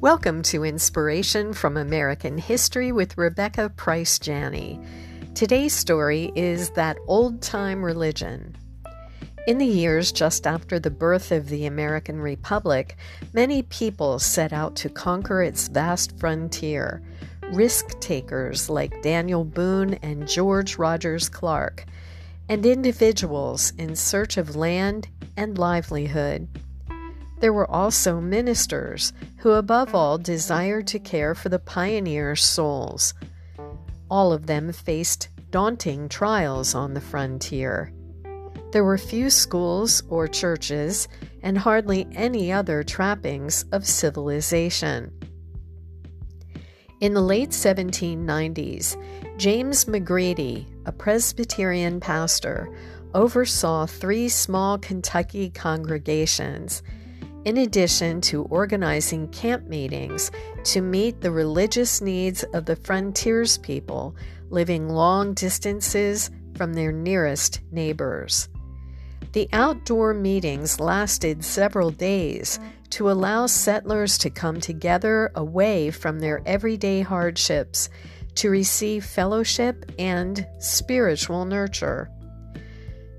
Welcome to Inspiration from American History with Rebecca Price Janney. Today's story is That Old Time Religion. In the years just after the birth of the American Republic, many people set out to conquer its vast frontier. Risk takers like Daniel Boone and George Rogers Clark, and individuals in search of land and livelihood. There were also ministers who, above all, desired to care for the pioneers' souls. All of them faced daunting trials on the frontier. There were few schools or churches, and hardly any other trappings of civilization. In the late 1790s, James McGready, a Presbyterian pastor, oversaw three small Kentucky congregations in addition to organizing camp meetings to meet the religious needs of the frontiers people living long distances from their nearest neighbors. The outdoor meetings lasted several days to allow settlers to come together away from their everyday hardships to receive fellowship and spiritual nurture.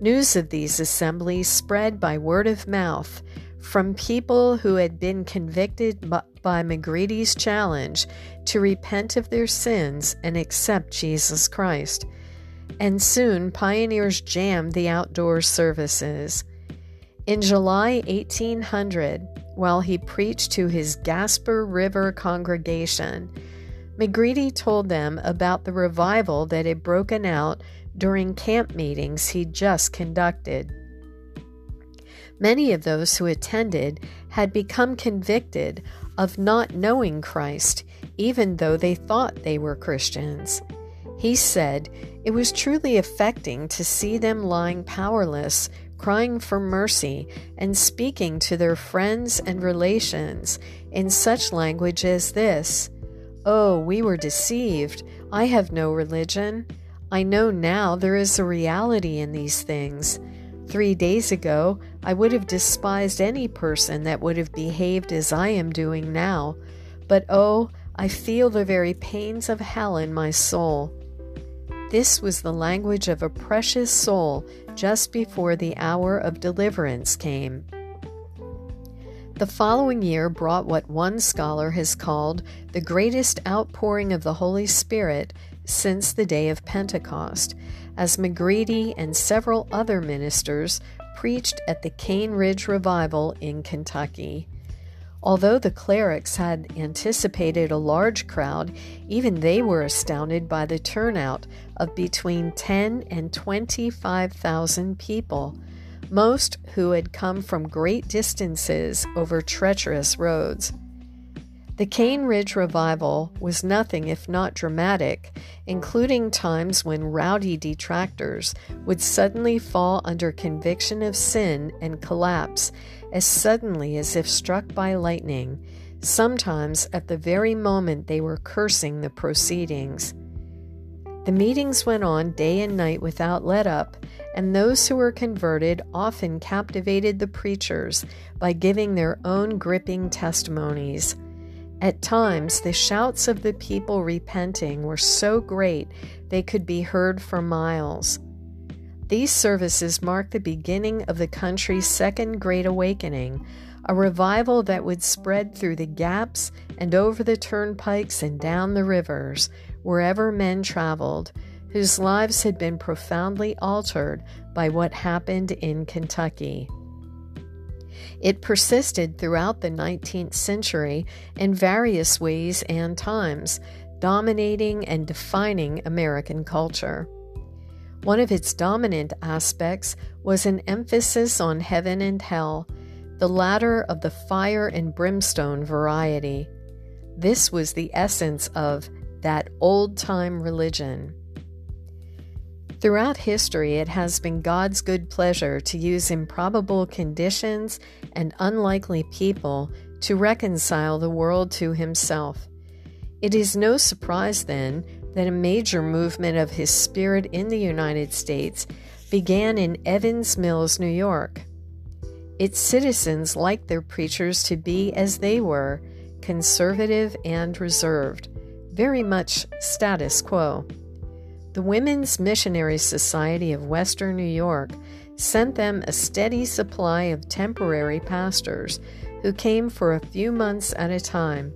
News of these assemblies spread by word of mouth from people who had been convicted by McGready's challenge to repent of their sins and accept Jesus Christ. And soon pioneers jammed the outdoor services. In July 1800, while he preached to his Gasper River congregation, McGready told them about the revival that had broken out during camp meetings he'd just conducted. Many of those who attended had become convicted of not knowing Christ, even though they thought they were Christians. He said it was truly affecting to see them lying powerless, crying for mercy, and speaking to their friends and relations in such language as this Oh, we were deceived. I have no religion. I know now there is a reality in these things. Three days ago, I would have despised any person that would have behaved as I am doing now. But oh, I feel the very pains of hell in my soul. This was the language of a precious soul just before the hour of deliverance came. The following year brought what one scholar has called the greatest outpouring of the Holy Spirit since the day of Pentecost, as McGready and several other ministers preached at the Cane Ridge Revival in Kentucky. Although the clerics had anticipated a large crowd, even they were astounded by the turnout of between 10 and 25,000 people, most who had come from great distances over treacherous roads. The Cane Ridge revival was nothing if not dramatic, including times when rowdy detractors would suddenly fall under conviction of sin and collapse as suddenly as if struck by lightning, sometimes at the very moment they were cursing the proceedings. The meetings went on day and night without let up, and those who were converted often captivated the preachers by giving their own gripping testimonies. At times, the shouts of the people repenting were so great they could be heard for miles. These services marked the beginning of the country's second great awakening, a revival that would spread through the gaps and over the turnpikes and down the rivers, wherever men traveled, whose lives had been profoundly altered by what happened in Kentucky. It persisted throughout the 19th century in various ways and times, dominating and defining American culture. One of its dominant aspects was an emphasis on heaven and hell, the latter of the fire and brimstone variety. This was the essence of that old time religion. Throughout history, it has been God's good pleasure to use improbable conditions and unlikely people to reconcile the world to Himself. It is no surprise, then, that a major movement of His Spirit in the United States began in Evans Mills, New York. Its citizens liked their preachers to be as they were conservative and reserved, very much status quo. The Women's Missionary Society of Western New York sent them a steady supply of temporary pastors who came for a few months at a time,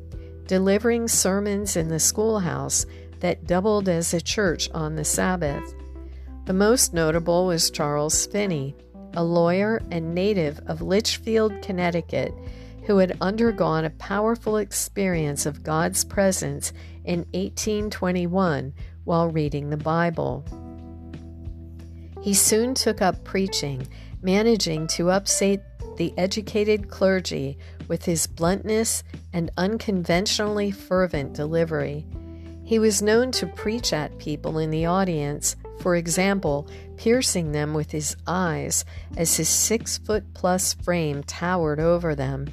delivering sermons in the schoolhouse that doubled as a church on the Sabbath. The most notable was Charles Finney, a lawyer and native of Litchfield, Connecticut, who had undergone a powerful experience of God's presence in 1821 while reading the Bible. He soon took up preaching, managing to upset the educated clergy with his bluntness and unconventionally fervent delivery. He was known to preach at people in the audience, for example, piercing them with his eyes as his six foot plus frame towered over them.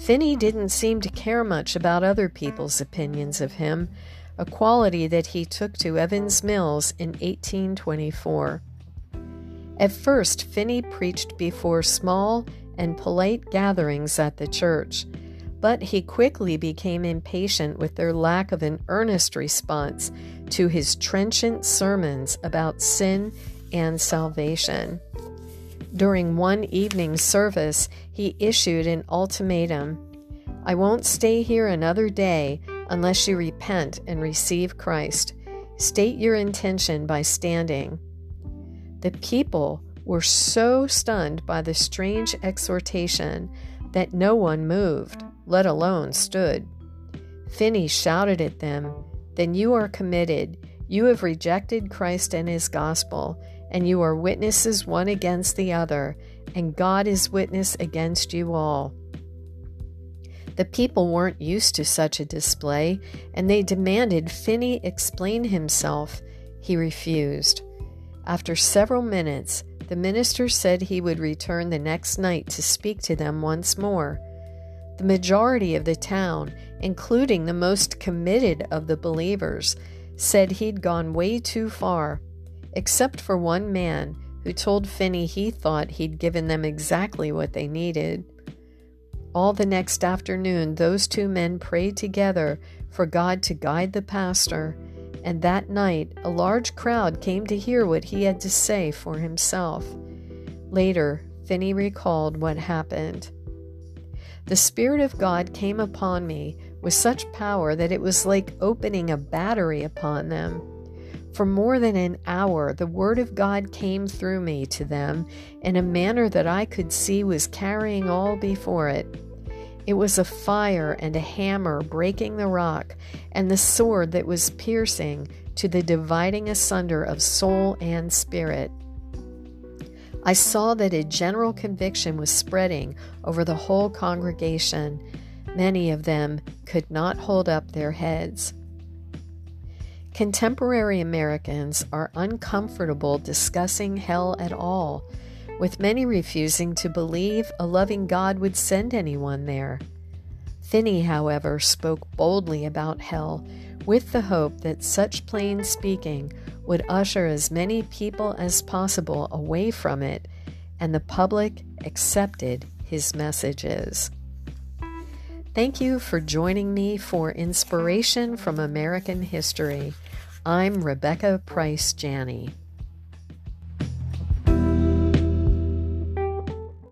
Finney didn't seem to care much about other people's opinions of him, a quality that he took to Evans Mills in 1824. At first, Finney preached before small and polite gatherings at the church, but he quickly became impatient with their lack of an earnest response to his trenchant sermons about sin and salvation. During one evening service, he issued an ultimatum I won't stay here another day unless you repent and receive Christ. State your intention by standing. The people were so stunned by the strange exhortation that no one moved, let alone stood. Finney shouted at them, Then you are committed. You have rejected Christ and his gospel, and you are witnesses one against the other, and God is witness against you all. The people weren't used to such a display, and they demanded Finney explain himself. He refused. After several minutes, the minister said he would return the next night to speak to them once more. The majority of the town, including the most committed of the believers, said he'd gone way too far, except for one man who told Finney he thought he'd given them exactly what they needed. All the next afternoon, those two men prayed together for God to guide the pastor and that night a large crowd came to hear what he had to say for himself. Later, Finney recalled what happened. The Spirit of God came upon me with such power that it was like opening a battery upon them. For more than an hour, the Word of God came through me to them in a manner that I could see was carrying all before it. It was a fire and a hammer breaking the rock, and the sword that was piercing to the dividing asunder of soul and spirit. I saw that a general conviction was spreading over the whole congregation. Many of them could not hold up their heads. Contemporary Americans are uncomfortable discussing hell at all with many refusing to believe a loving God would send anyone there. Finney, however, spoke boldly about hell with the hope that such plain speaking would usher as many people as possible away from it, and the public accepted his messages. Thank you for joining me for Inspiration from American History. I'm Rebecca Price Janney.